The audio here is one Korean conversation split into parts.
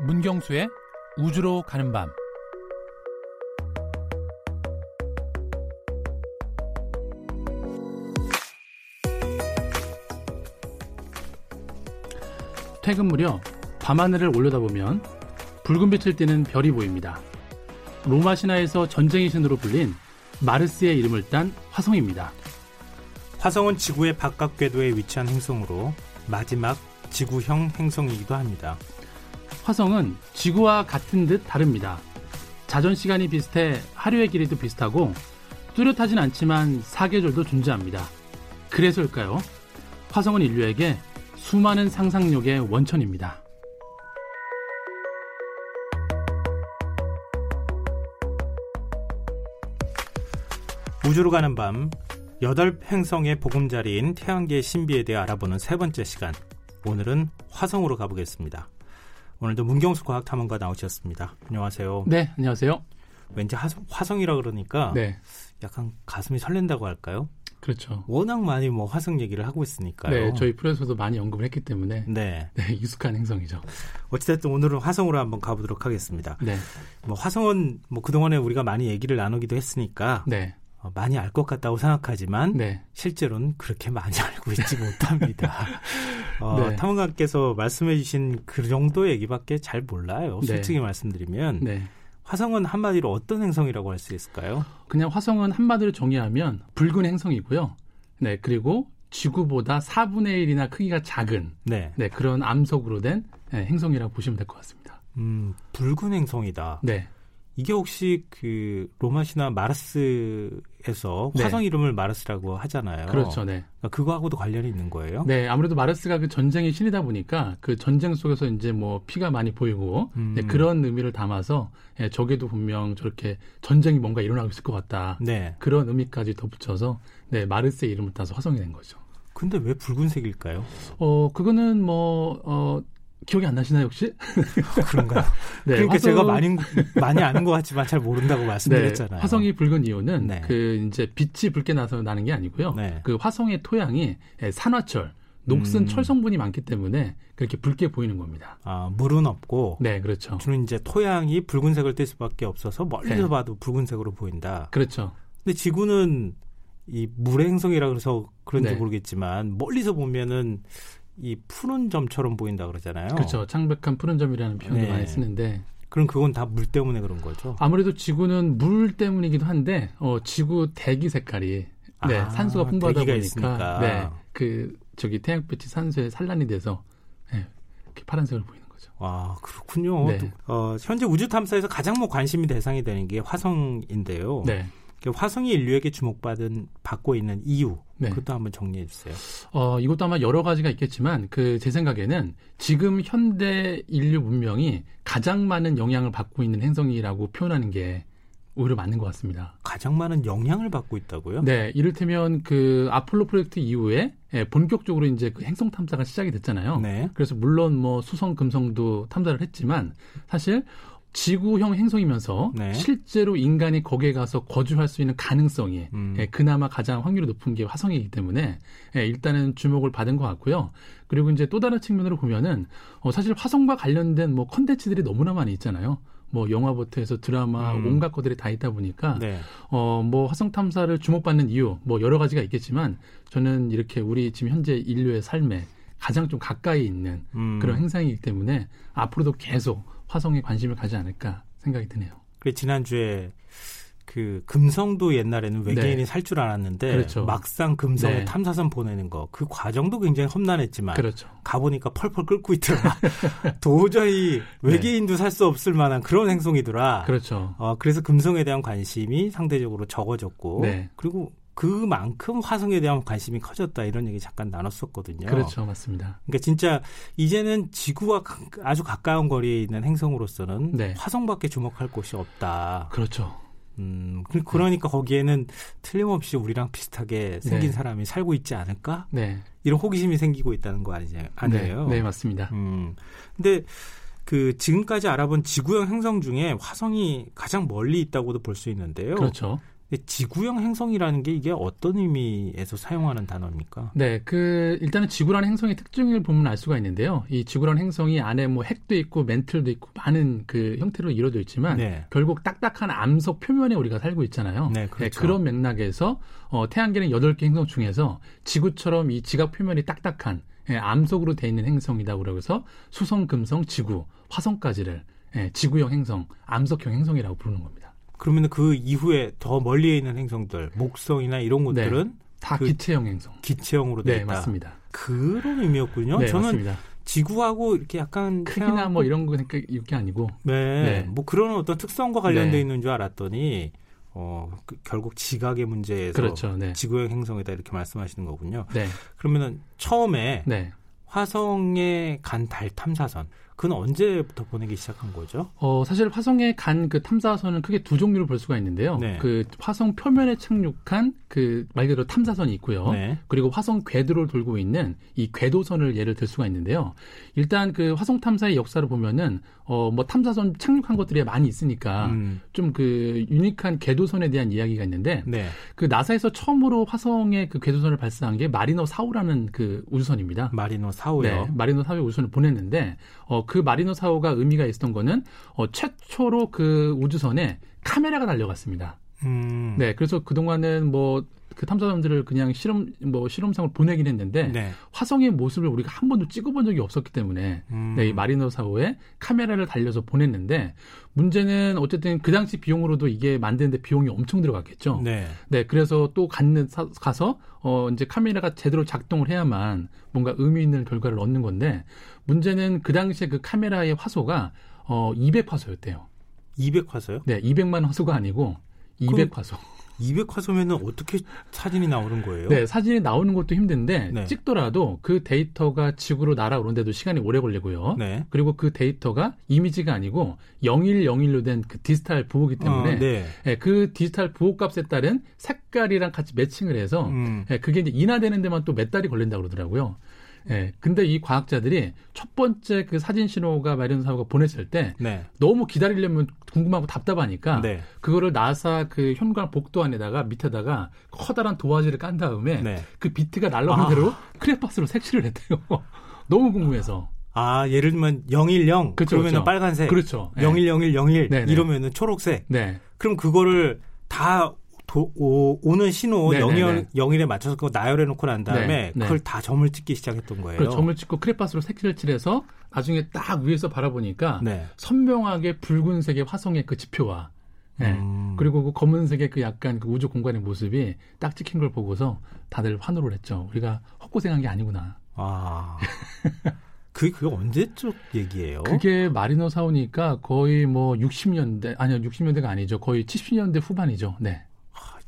문경수의 우주로 가는 밤 퇴근 무렵 밤하늘을 올려다보면 붉은 빛을 띠는 별이 보입니다. 로마 신화에서 전쟁의 신으로 불린 마르스의 이름을 딴 화성입니다. 화성은 지구의 바깥 궤도에 위치한 행성으로 마지막 지구형 행성이기도 합니다. 화성은 지구와 같은 듯 다릅니다. 자전 시간이 비슷해 하루의 길이도 비슷하고 뚜렷하진 않지만 사계절도 존재합니다. 그래서일까요? 화성은 인류에게 수많은 상상력의 원천입니다. 우주로 가는 밤 여덟 행성의 보금자리인 태양계의 신비에 대해 알아보는 세 번째 시간. 오늘은 화성으로 가보겠습니다. 오늘도 문경수 과학탐험가 나오셨습니다. 안녕하세요. 네, 안녕하세요. 왠지 화성, 이라 그러니까 네. 약간 가슴이 설렌다고 할까요? 그렇죠. 워낙 많이 뭐 화성 얘기를 하고 있으니까요. 네, 저희 프로에서도 많이 언급을 했기 때문에 네. 네, 익숙한 행성이죠. 어찌됐든 오늘은 화성으로 한번 가보도록 하겠습니다. 네. 뭐 화성은 뭐 그동안에 우리가 많이 얘기를 나누기도 했으니까 네. 어, 많이 알 것 같다고 생각하지만 네. 실제로는 그렇게 많이 알고 있지 못합니다. 어, 네. 탐험가께서 말씀해주신 그 정도 얘기밖에 잘 몰라요. 네. 솔직히 말씀드리면 네. 화성은 한마디로 어떤 행성이라고 할 수 있을까요? 그냥 화성은 한마디로 정의하면 붉은 행성이고요. 네, 그리고 지구보다 4분의 1이나 크기가 작은 네, 네, 그런 암석으로 된 네, 행성이라고 보시면 될 것 같습니다. 음, 붉은 행성이다. 네. 이게 혹시 그 로마 신화 마르스에서 네. 화성 이름을 마르스라고 하잖아요. 그렇죠. 네. 그러니까 그거하고도 관련이 있는 거예요? 네, 아무래도 마르스가 그 전쟁의 신이다 보니까 그 전쟁 속에서 이제 뭐 피가 많이 보이고 음. 네, 그런 의미를 담아서 예, 저게도 분명 저렇게 전쟁이 뭔가 일어나고 있을 것 같다. 네. 그런 의미까지 덧붙여서 네, 마르스의 이름을 따서 화성이 된 거죠. 근데 왜 붉은색일까요? 어, 그거는 뭐 어, 기억이 안 나시나요, 혹시? 그런가요? 네, 그러니까 화성- 제가 많이 많이 아는 것 같지만 잘 모른다고 말씀드렸잖아요. 네, 화성이 붉은 이유는 네. 그 이제 빛이 붉게 나서 나는 게 아니고요. 네. 그 화성의 토양이 예, 산화철, 녹슨 음. 철 성분이 많기 때문에 그렇게 붉게 보이는 겁니다. 아, 물은 없고 네, 그렇죠. 주는 이제 토양이 붉은색을 띨 수밖에 없어서 멀리서 네. 봐도 붉은색으로 보인다. 그렇죠. 근데 지구는 이 물의 행성이라 그래서 그런지 네. 모르겠지만 멀리서 보면은 이 푸른 점처럼 보인다 그러잖아요. 그렇죠. 창백한 푸른 점이라는 표현도 네. 많이 쓰는데 그럼 그건 다 물 때문에 그런 거죠. 아무래도 지구는 물 때문이기도 한데 어, 지구 대기 색깔이 네, 아, 산소가 풍부하다 보니까 있으니까. 네, 그 저기 태양빛이 산소에 산란이 돼서 네, 이렇게 파란색을 보이는 거죠. 아 그렇군요. 네. 또, 어, 현재 우주 탐사에서 가장 뭐 관심이 대상이 되는 게 화성인데요. 네. 그 화성이 인류에게 주목받은 받고 있는 이유 네. 그것도 한번 정리해 주세요. 어, 이것도 아마 여러 가지가 있겠지만 그 제 생각에는 지금 현대 인류 문명이 가장 많은 영향을 받고 있는 행성이라고 표현하는 게 오히려 맞는 것 같습니다. 가장 많은 영향을 받고 있다고요? 네, 이를테면 그 아폴로 프로젝트 이후에 예, 본격적으로 이제 그 행성 탐사가 시작이 됐잖아요. 네. 그래서 물론 뭐 수성, 금성도 탐사를 했지만 사실 지구형 행성이면서 네. 실제로 인간이 거기에 가서 거주할 수 있는 가능성이 음. 예, 그나마 가장 확률이 높은 게 화성이기 때문에 예, 일단은 주목을 받은 것 같고요. 그리고 이제 또 다른 측면으로 보면은 어, 사실 화성과 관련된 뭐 컨텐츠들이 너무나 많이 있잖아요. 뭐 영화부터 해서 드라마 음. 온갖 것들이 다 있다 보니까 네. 어, 뭐 화성 탐사를 주목받는 이유 뭐 여러 가지가 있겠지만 저는 이렇게 우리 지금 현재 인류의 삶에 가장 좀 가까이 있는 음. 그런 행상이기 때문에 앞으로도 계속 화성에 관심을 가지 않을까 생각이 드네요. 그 지난주에 그 금성도 옛날에는 외계인이 네. 살줄 알았는데 그렇죠. 막상 금성에 네. 탐사선 보내는 거 그 과정도 굉장히 험난했지만 그렇죠. 가보니까 펄펄 끓고 있더라. 도저히 외계인도 살수 없을 만한 그런 행성이더라. 네. 그렇죠. 어, 그래서 금성에 대한 관심이 상대적으로 적어졌고 네. 그리고 그만큼 화성에 대한 관심이 커졌다 이런 얘기 잠깐 나눴었거든요. 그렇죠. 맞습니다. 그러니까 진짜 이제는 지구와 가- 아주 가까운 거리에 있는 행성으로서는 네. 화성밖에 주목할 곳이 없다. 그렇죠. 음, 그- 그러니까 거기에는 틀림없이 우리랑 비슷하게 생긴 네. 사람이 살고 있지 않을까? 네. 이런 호기심이 생기고 있다는 거 아니냐, 아니에요? 네, 네, 맞습니다. 음, 근데 그 지금까지 알아본 지구형 행성 중에 화성이 가장 멀리 있다고도 볼 수 있는데요. 그렇죠. 지구형 행성이라는 게 이게 어떤 의미에서 사용하는 단어입니까? 네, 그 일단은 지구라는 행성의 특징을 보면 알 수가 있는데요. 이 지구라는 행성이 안에 뭐 핵도 있고 멘틀도 있고 많은 그 형태로 이루어져 있지만 네. 결국 딱딱한 암석 표면에 우리가 살고 있잖아요. 네, 그렇죠. 그런 맥락에서 어, 태양계는 8개 행성 중에서 지구처럼 이 지각 표면이 딱딱한 예, 암석으로 돼 있는 행성이다 그러고서 수성, 금성, 지구, 화성까지를 예, 지구형 행성, 암석형 행성이라고 부르는 겁니다. 그러면 그 이후에 더 멀리에 있는 행성들, 목성이나 이런 곳들은 네, 다 그 기체형 행성. 기체형으로 되어 네, 있다. 맞습니다. 그런 의미였군요. 네, 저는 맞습니다. 지구하고 이렇게 약간 크기나 뭐 이런 거 그러니까 이게 아니고 네, 네. 뭐 그런 어떤 특성과 관련돼 네. 있는 줄 알았더니 어 그- 결국 지각의 문제에서 그렇죠. 네. 지구형 행성이다 이렇게 말씀하시는 거군요. 네. 그러면은 처음에 네. 화성에 간 달 탐사선 그건 언제부터 보내기 시작한 거죠? 어, 사실 화성에 간 그 탐사선은 크게 두 종류를 볼 수가 있는데요. 네. 그 화성 표면에 착륙한 그 말 그대로 탐사선이 있고요. 네. 그리고 화성 궤도를 돌고 있는 이 궤도선을 예를 들 수가 있는데요. 일단 그 화성 탐사의 역사를 보면은 어, 뭐 탐사선 착륙한 것들이 많이 있으니까 음, 좀그 유니크한 궤도선에 대한 이야기가 있는데 네. 그 나사에서 처음으로 화성에 그 궤도선을 발사한 게 마리너 4호라는 그 우주선입니다. 마리노 사오요. 네, 마리노 4호 우주선을 보냈는데 어, 그 마리노 4호가 의미가 있었던 거는 어, 최초로 그 우주선에 카메라가 달려갔습니다. 음, 네, 그래서 그 동안은 뭐 그 탐사선들을 그냥 실험 뭐 실험상으로 보내긴 했는데 네. 화성의 모습을 우리가 한 번도 찍어본 적이 없었기 때문에 음, 네, 이 마리노 4호에 카메라를 달려서 보냈는데 문제는 어쨌든 그 당시 비용으로도 이게 만드는데 비용이 엄청 들어갔겠죠. 네. 네, 그래서 또 갔는 사- 가서 어 이제 카메라가 제대로 작동을 해야만 뭔가 의미 있는 결과를 얻는 건데 문제는 그 당시에 그 카메라의 화소가 어 200화소였대요. 200화소요? 네, 200만 화소가 아니고 200화소. 200화소면은 어떻게 사진이 나오는 거예요? 네, 사진이 나오는 것도 힘든데 네. 찍더라도 그 데이터가 지구로 날아오는데도 시간이 오래 걸리고요. 네. 그리고 그 데이터가 이미지가 아니고 0101로 된 그 디지털 부호기 때문에 어, 네. 예, 그 디지털 부호 값에 따른 색깔이랑 같이 매칭을 해서 음, 예, 그게 이제 인화되는 데만 또 몇 달이 걸린다고 그러더라고요. 예, 근데 이 과학자들이 첫 번째 그 사진 신호가 마리노 사호가 보냈을 때 네. 너무 기다리려면 궁금하고 답답하니까 네. 그거를 나사 그 현관 복도 안에다가 밑에다가 커다란 도화지를 깐 다음에 네. 그 비트가 날라오는 아. 대로 크레파스로 색칠을 했대요. 너무 궁금해서. 아, 예를 들면 010 그렇죠, 그러면은 그렇죠. 빨간색. 그렇죠. 예. 010101 네, 네. 이러면은 초록색. 네. 그럼 그거를 다 도, 오, 는 신호 네, 0일, 네, 네. 0일에 맞춰서 그거 나열해 놓고 난 다음에 네, 네. 그걸 다 점을 찍기 시작했던 거예요. 그 점을 찍고 크레파스로 색칠을 칠해서 나중에 딱 위에서 바라보니까 네. 선명하게 붉은색의 화성의 그 지표와 예. 음. 그리고 그 검은색의 그 약간 그 우주 공간의 모습이 딱 찍힌 걸 보고서 다들 환호를 했죠. 우리가 헛고생한 게 아니구나. 아. 그, 그게 언제적 얘기예요? 그게 마리노 사오니까 거의 뭐 60년대, 아니요, 60년대가 아니죠. 거의 70년대 후반이죠. 네.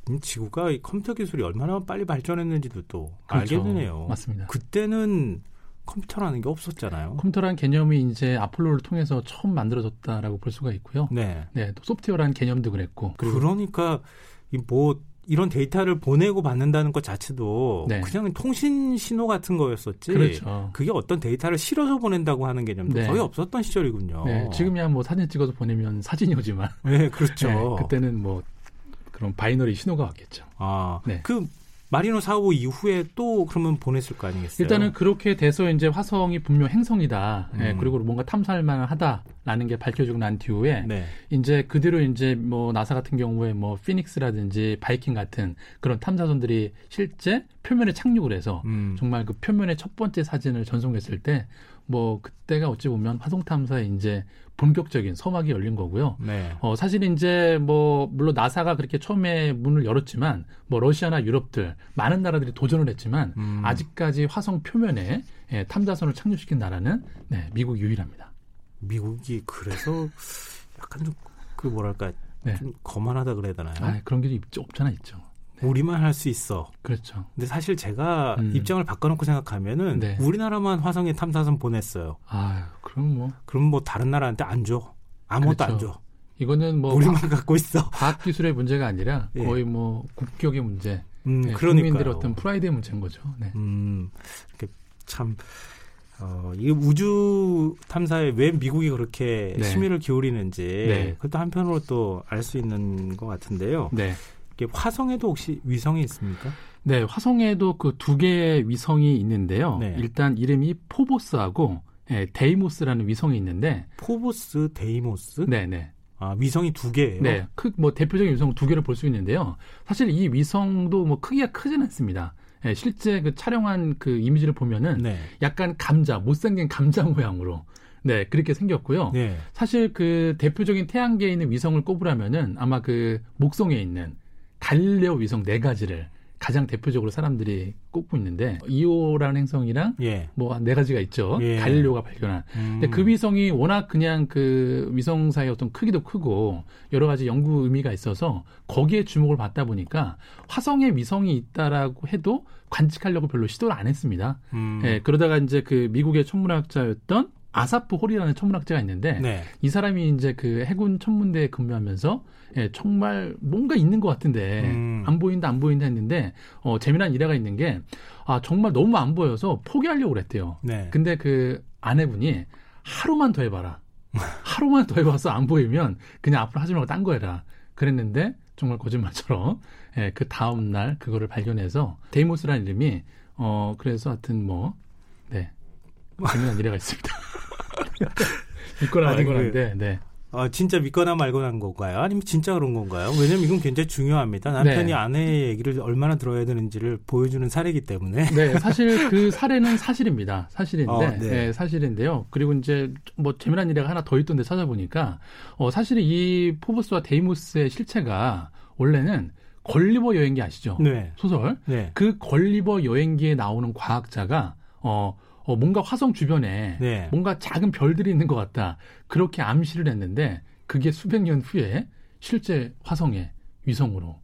음, 지구가 이 컴퓨터 기술이 얼마나 빨리 발전했는지도 또 그렇죠. 알게 되네요. 맞습니다. 그때는 컴퓨터라는 게 없었잖아요. 컴퓨터란 개념이 이제 아폴로를 통해서 처음 만들어졌다라고 볼 수가 있고요. 네. 네, 또 소프트웨어라는 개념도 그랬고. 그러니까 이 뭐 이런 데이터를 보내고 받는다는 것 자체도 네. 그냥 통신 신호 같은 거였었지. 그렇죠. 그게 어떤 데이터를 실어서 보낸다고 하는 개념도 네. 거의 없었던 시절이군요. 네, 지금이야 뭐 사진 찍어서 보내면 사진이 오지만 네, 그렇죠. 네, 그때는 뭐 그런 binary 신호가 왔겠죠. 아, 네. 그 마리너 4호 이후에 또 그러면 보냈을 거 아니겠어요? 일단은 그렇게 돼서 이제 화성이 분명 행성이다. 예, 음. 그리고 뭔가 탐사할 만 하다라는 게 밝혀지고 난 뒤 후에 네. 이제 그대로 이제 뭐 나사 같은 경우에 뭐 피닉스라든지 바이킹 같은 그런 탐사선들이 실제 표면에 착륙을 해서 음. 정말 그 표면의 첫 번째 사진을 전송했을 때 뭐 그때가 어찌 보면 화성 탐사의 이제 본격적인 서막이 열린 거고요. 네. 어, 사실 이제 뭐, 물론 나사가 그렇게 처음에 문을 열었지만, 뭐, 러시아나 유럽들, 많은 나라들이 도전을 했지만, 음. 아직까지 화성 표면에 예, 탐사선을 착륙시킨 나라는, 네, 미국 유일합니다. 미국이 그래서 약간 좀 그 뭐랄까 네. 좀 거만하다 그래야 되나요? 아, 그런 게. 없잖아, 있죠. 우리만 할 수 있어. 그렇죠. 근데 사실 제가 음. 입장을 바꿔놓고 생각하면은 네. 우리나라만 화성에 탐사선 보냈어요. 아유, 그럼 뭐, 그럼 뭐 다른 나라한테 안 줘. 아무것도 안 그렇죠. 줘. 이거는 뭐, 우리만 갖고 있어. 과학 기술의 문제가 아니라 예. 거의 뭐, 국격의 문제, 음, 네, 그러니까요. 국민들의 어떤 프라이드의 문제인 거죠. 네. 음, 이렇게 참, 어, 이 우주 탐사에 왜 미국이 그렇게 네. 심혈을 기울이는지 네. 그것도 한편으로 또 알 수 있는 것 같은데요. 네. 화성에도 혹시 위성이 있습니까? 네, 화성에도 그 두 개의 위성이 있는데요. 네. 일단 이름이 포보스하고 예, 데이모스라는 위성이 있는데 포보스, 데이모스. 네, 네. 아, 위성이 두 개예요. 네, 크, 뭐 대표적인 위성 두 개를 볼 수 있는데요. 사실 이 위성도 뭐 크기가 크지는 않습니다. 예, 실제 그 촬영한 그 이미지를 보면은 네. 약간 감자, 못생긴 감자 모양으로 네 그렇게 생겼고요. 네. 사실 그 대표적인 태양계에 있는 위성을 꼽으라면은 아마 그 목성에 있는 갈릴레오 위성 네 가지를 가장 대표적으로 사람들이 꼽고 있는데 이오라는 행성이랑 예. 뭐네 가지가 있죠. 예. 갈릴레오가 발견한. 음. 근데 그 위성이 워낙 그냥 그 위성사의 어떤 크기도 크고 여러 가지 연구 의미가 있어서 거기에 주목을 받다 보니까 화성에 위성이 있다라고 해도 관측하려고 별로 시도를 안 했습니다. 음. 예, 그러다가 이제 그 미국의 천문학자였던 아사프 홀이라는 천문학자가 있는데 네. 이 사람이 이제 그 해군 천문대에 근무하면서 예, 정말 뭔가 있는 것 같은데 음. 안 보인다 안 보인다 했는데 어, 재미난 일화가 있는 게 아, 정말 너무 안 보여서 포기하려고 그랬대요. 네. 근데 그 아내분이 하루만 더 해봐라. 하루만 더 해봐서 안 보이면 그냥 앞으로 하지 말고 딴 거 해라. 그랬는데 정말 거짓말처럼 예, 그 다음 날 그거를 발견해서 데이모스라는 이름이 어 그래서 하여튼 뭐 네. 재미난 일화가 있습니다. 믿거나 아니, 아니거나 그- 네. 아, 진짜 믿거나 말거나 한 건가요? 아니면 진짜 그런 건가요? 왜냐면 이건 굉장히 중요합니다. 남편이 네. 아내의 얘기를 얼마나 들어야 되는지를 보여주는 사례이기 때문에. 네, 사실 그 사례는 사실입니다. 사실인데, 어, 네. 네, 사실인데요. 그리고 이제 뭐 재미난 일화가 하나 더 있던데 찾아보니까, 어, 사실은 이 포보스와 데이모스의 실체가 원래는 걸리버 여행기 아시죠? 네. 소설. 네. 그 걸리버 여행기에 나오는 과학자가, 어, 어, 뭔가 화성 주변에 네. 뭔가 작은 별들이 있는 것 같다. 그렇게 암시를 했는데, 그게 수백 년 후에 실제 화성의 위성으로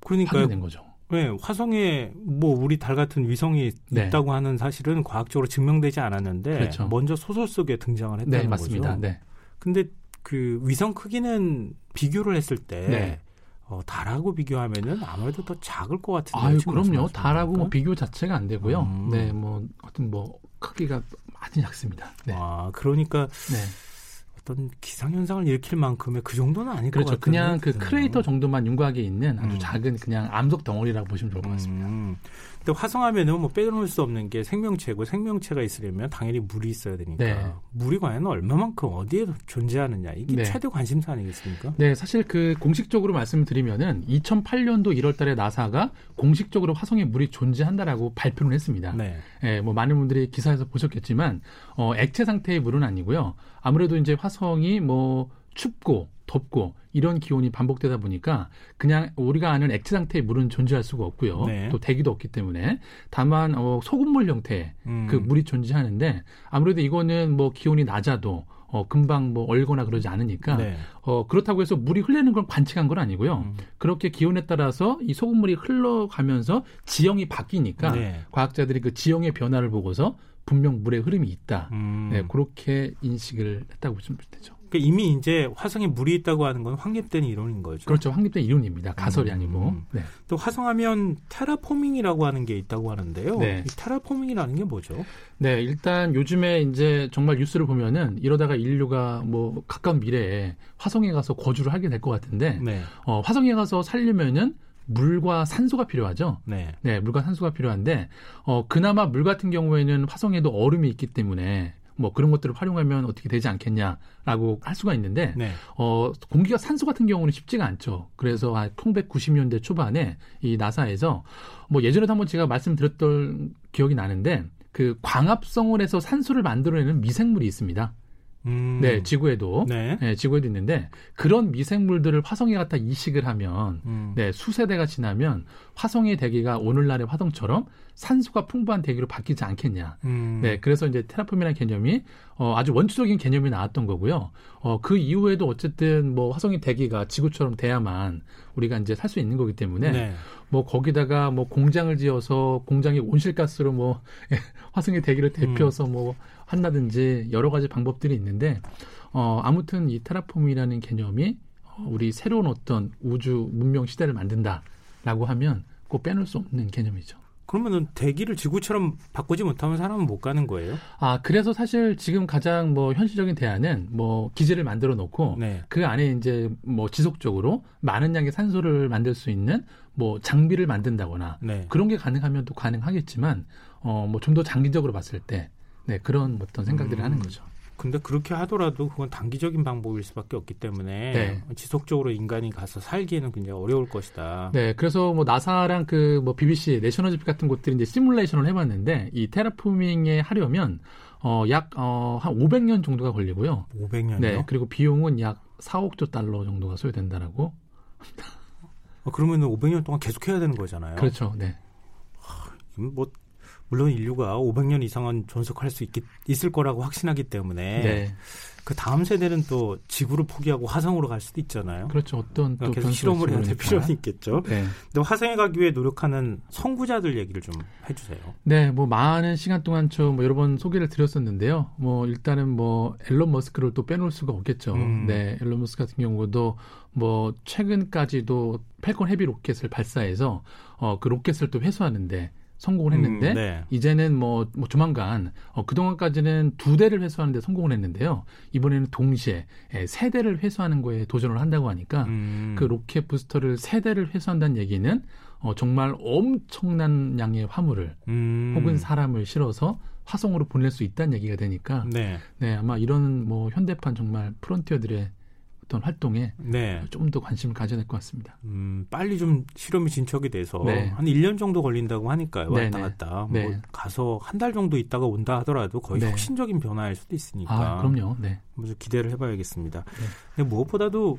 그러니까 확인된 거죠. 네, 화성에 뭐 우리 달 같은 위성이 네. 있다고 하는 사실은 과학적으로 증명되지 않았는데 그렇죠. 먼저 소설 속에 등장을 했다는 네, 맞습니다. 거죠. 네. 근데 그 위성 크기는 비교를 했을 때 네. 어, 달하고 비교하면은 아무래도 더 작을 것 같은데. 아유, 그럼요. 달하고 뭐? 비교 자체가 안 되고요. 음. 네, 뭐, 하여튼 뭐, 크기가 많이 작습니다. 네. 아, 그러니까 네. 어떤 기상 현상을 일으킬 만큼의 그 정도는 것 그렇죠. 같아요. 그냥 그 크레이터 정도만 윤곽에 있는 아주 음. 작은 그냥 암석 덩어리라고 보시면 좋을 것 같습니다. 음. 근데 화성하면은 뭐 빼놓을 수 없는 게 생명체고 생명체가 있으려면 당연히 물이 있어야 되니까 네. 물이 과연 얼마만큼 어디에 존재하느냐 이게 네. 최대 관심사 아니겠습니까? 네, 사실 그 공식적으로 말씀드리면은 2008년도 1월 달에 나사가 공식적으로 화성에 물이 존재한다라고 발표를 했습니다. 네. 예, 뭐 많은 분들이 기사에서 보셨겠지만 어, 액체 상태의 물은 아니고요. 아무래도 이제 화성이 뭐 춥고 덥고 이런 기온이 반복되다 보니까 그냥 우리가 아는 액체 상태의 물은 존재할 수가 없고요. 네. 또 대기도 없기 때문에 다만 어, 소금물 형태의 음. 그 물이 존재하는데 아무래도 이거는 뭐 기온이 낮아도 어, 금방 뭐 얼거나 그러지 않으니까 네. 어, 그렇다고 해서 물이 흐르는 걸 관측한 건 아니고요. 음. 그렇게 기온에 따라서 이 소금물이 흘러가면서 지형이 바뀌니까 네. 과학자들이 그 지형의 변화를 보고서 분명 물의 흐름이 있다. 음. 네, 그렇게 인식을 했다고 보시면 되죠. 그러니까 이미 이제 화성에 물이 있다고 하는 건 확립된 이론인 거죠. 그렇죠. 확립된 이론입니다. 가설이 음. 아니고. 네. 또 화성하면 테라포밍이라고 하는 게 있다고 하는데요. 네. 이 테라포밍이라는 게 뭐죠? 네, 일단 요즘에 이제 정말 뉴스를 보면은 이러다가 인류가 뭐 가까운 미래에 화성에 가서 거주를 하게 될 것 같은데, 네. 어, 화성에 가서 살려면은 물과 산소가 필요하죠. 네. 네, 물과 산소가 필요한데, 어, 그나마 물 같은 경우에는 화성에도 얼음이 있기 때문에 뭐 그런 것들을 활용하면 어떻게 되지 않겠냐라고 할 수가 있는데, 네. 어, 공기가 산소 같은 경우는 쉽지가 않죠. 그래서 한 1990년대 초반에 이 나사에서 뭐 예전에도 한번 제가 말씀드렸던 기억이 나는데 그 광합성을 해서 산소를 만들어내는 미생물이 있습니다. 음. 네, 지구에도. 네. 네, 지구에도 있는데 그런 미생물들을 화성에 갖다 이식을 하면 음. 네, 수세대가 지나면 화성의 대기가 오늘날의 화성처럼 산소가 풍부한 대기로 바뀌지 않겠냐. 음. 네, 그래서 이제 테라폼이라는 개념이 어, 아주 원초적인 개념이 나왔던 거고요. 어, 그 이후에도 어쨌든 뭐 화성의 대기가 지구처럼 돼야만 우리가 이제 살 수 있는 거기 때문에 네. 뭐 거기다가 뭐 공장을 지어서 공장이 온실가스로 뭐 화성의 대기를 대표해서 음. 뭐 한다든지 여러 가지 방법들이 있는데 어, 아무튼 이 테라폼이라는 개념이 어, 우리 새로운 어떤 우주 문명 시대를 만든다라고 하면 꼭 빼놓을 수 없는 개념이죠. 그러면은 대기를 지구처럼 바꾸지 못하면 사람은 못 가는 거예요? 아 그래서 사실 지금 가장 뭐 현실적인 대안은 뭐 기지를 만들어 놓고 네. 그 안에 이제 뭐 지속적으로 많은 양의 산소를 만들 수 있는 뭐 장비를 만든다거나 네. 그런 게 가능하면 또 가능하겠지만 어뭐 좀 더 장기적으로 봤을 때 네, 그런 어떤 생각들을 음. 하는 거죠. 근데 그렇게 하더라도 그건 단기적인 방법일 수밖에 없기 때문에 네. 지속적으로 인간이 가서 살기에는 굉장히 어려울 것이다. 네, 그래서 뭐 나사랑 그 뭐 BBC, 내셔널 지피 같은 곳들이 이제 시뮬레이션을 해봤는데 이 테라포밍에 하려면 어 약 어 한 500년 정도가 걸리고요. 500년이요? 네, 그리고 비용은 약 4억조 달러 정도가 소요된다라고. 어, 그러면 500년 동안 계속 해야 되는 거잖아요. 그렇죠. 네. 음, 뭐 물론 인류가 500년 이상은 존속할 수 있, 있을 거라고 확신하기 때문에 네. 그 다음 세대는 또 지구를 포기하고 화성으로 갈 수도 있잖아요. 그렇죠. 어떤 또 그러니까 계속 변수가 실험을 해야 될. 필요는 있겠죠. 네. 근데 화성에 가기 위해 노력하는 선구자들 얘기를 좀 해주세요. 네, 뭐 많은 시간 동안 좀뭐 여러 번 소개를 드렸었는데요. 뭐 일단은 뭐 앨런 머스크를 또 빼놓을 수가 없겠죠. 음. 네, 앨런 머스크 같은 경우도 뭐 최근까지도 펠컨 헤비 로켓을 발사해서 어 그 로켓을 또 회수하는데 성공을 했는데 음, 네. 이제는 뭐, 뭐 조만간 어, 그동안까지는 두 대를 회수하는데 성공을 했는데요. 이번에는 동시에 예, 세 대를 회수하는 거에 도전을 한다고 하니까 음. 그 로켓 부스터를 세 대를 회수한다는 얘기는 어, 정말 엄청난 양의 화물을 음. 혹은 사람을 실어서 화성으로 보낼 수 있다는 얘기가 되니까 네. 네 아마 이런 뭐 현대판 정말 프론티어들의 어떤 활동에 네. 좀더 관심을 가져야 될 것 같습니다. 음, 빨리 좀 실험이 진척이 돼서 네. 한 1년 정도 걸린다고 하니까요. 네, 왔다 네. 갔다. 네. 뭐 가서 한 달 정도 있다가 온다 하더라도 거의 네. 혁신적인 변화일 수도 있으니까. 아 그럼요. 네. 먼저 기대를 해봐야겠습니다. 네. 근데 무엇보다도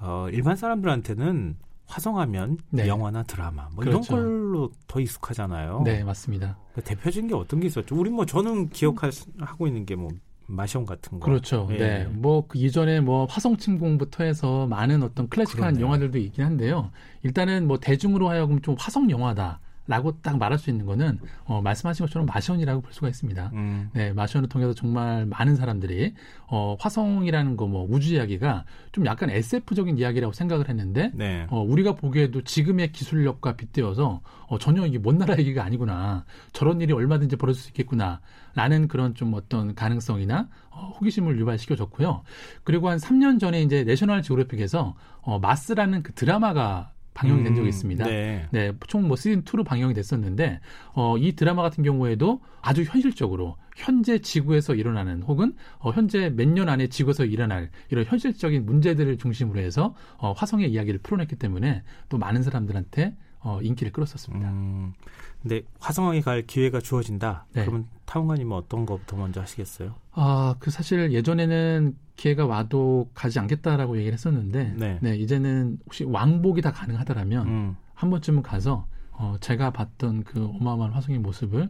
어, 일반 사람들한테는 화성하면 네. 영화나 드라마 뭐 그렇죠. 이런 걸로 더 익숙하잖아요. 네 맞습니다. 그 대표적인 게 어떤 게 있었죠? 우리 뭐 저는 기억하고 있는 게 뭐 마션 같은 거. 그렇죠. 예. 네. 뭐 그 이전에 뭐 화성 침공부터 해서 많은 어떤 클래식한 그러네요. 영화들도 있긴 한데요. 일단은 뭐 대중으로 하여금 좀 화성 영화다. 라고 딱 말할 수 있는 거는 어, 말씀하신 것처럼 마션이라고 볼 수가 있습니다. 음, 네, 마션을 통해서 정말 많은 사람들이 어, 화성이라는 거 뭐 우주 이야기가 좀 약간 SF적인 이야기라고 생각을 했는데 네. 어, 우리가 보기에도 지금의 기술력과 빗대어서 어, 전혀 이게 먼 나라 얘기가 아니구나. 저런 일이 얼마든지 벌어질 수 있겠구나. 라는 그런 좀 어떤 가능성이나 어, 호기심을 유발시켜줬고요. 그리고 한 3년 전에 이제 내셔널 지오그래픽에서 어, 마스라는 그 드라마가 방영이 된 적이 음, 있습니다. 네. 네, 총뭐 시즌 2로 방영이 됐었는데 어, 이 드라마 같은 경우에도 아주 현실적으로 현재 지구에서 일어나는 혹은 어, 현재 몇 년 안에 지구에서 일어날 이런 현실적인 문제들을 중심으로 해서 어, 화성의 이야기를 풀어냈기 때문에 또 많은 사람들한테 어, 인기를 끌었었습니다. 음, 근데 화성에 갈 기회가 주어진다. 네. 그러면 타원관님은 어떤 거부터 먼저 하시겠어요? 아, 그 사실 예전에는 기회가 와도 가지 않겠다라고 얘기를 했었는데, 네. 이제는 혹시 왕복이 다 가능하다라면 음, 한 번쯤은 가서 어, 제가 봤던 그 어마어마한 화성의 모습을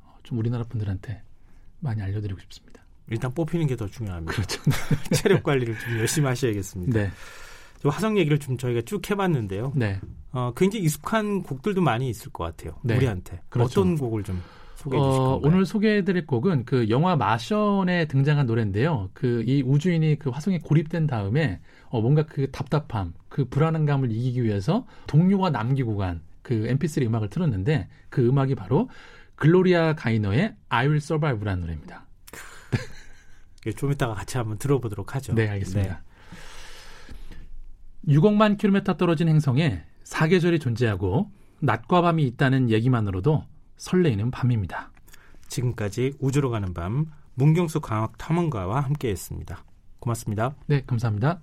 어, 좀 우리나라 분들한테 많이 알려드리고 싶습니다. 일단 뽑히는 게 더 중요합니다. 그렇죠. 체력 관리를 좀 열심히 하셔야겠습니다. 네, 저 화성 얘기를 좀 저희가 쭉 해봤는데요. 네. 어, 굉장히 익숙한 곡들도 많이 있을 것 같아요. 네. 우리한테 그렇죠. 어떤 곡을 좀 소개해 주실 어, 건가요? 오늘 소개해드릴 곡은 그 영화 마션에 등장한 노래인데요. 그 이 우주인이 그 화성에 고립된 다음에 어, 뭔가 그 답답함, 그 불안감을 이기기 위해서 동료가 남기고 간 그 MP3 음악을 틀었는데 그 음악이 바로 글로리아 가이너의 I Will Survive라는 노래입니다. 예, 좀 이따가 같이 한번 들어보도록 하죠. 네, 알겠습니다. 6억만 킬로미터 떨어진 행성에 사계절이 존재하고 낮과 밤이 있다는 얘기만으로도 설레이는 밤입니다. 지금까지 우주로 가는 밤 문경수 광학 탐험가와 함께했습니다. 고맙습니다. 네, 감사합니다.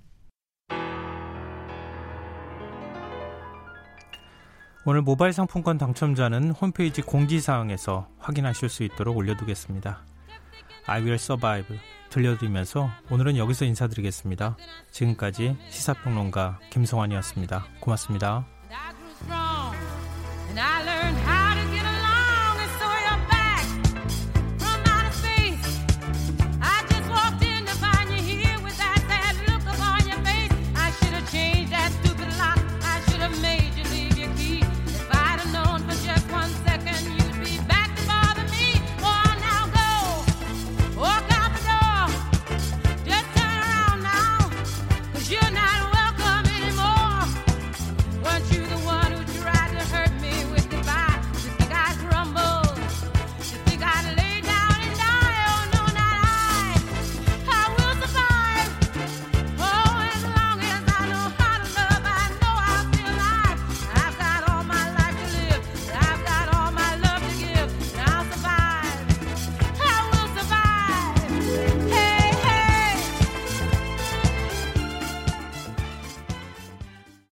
오늘 모바일 상품권 당첨자는 홈페이지 공지사항에서 확인하실 수 있도록 올려두겠습니다. I will survive 들려드리면서 오늘은 여기서 인사드리겠습니다. 지금까지 시사평론가 김성환이었습니다. 고맙습니다.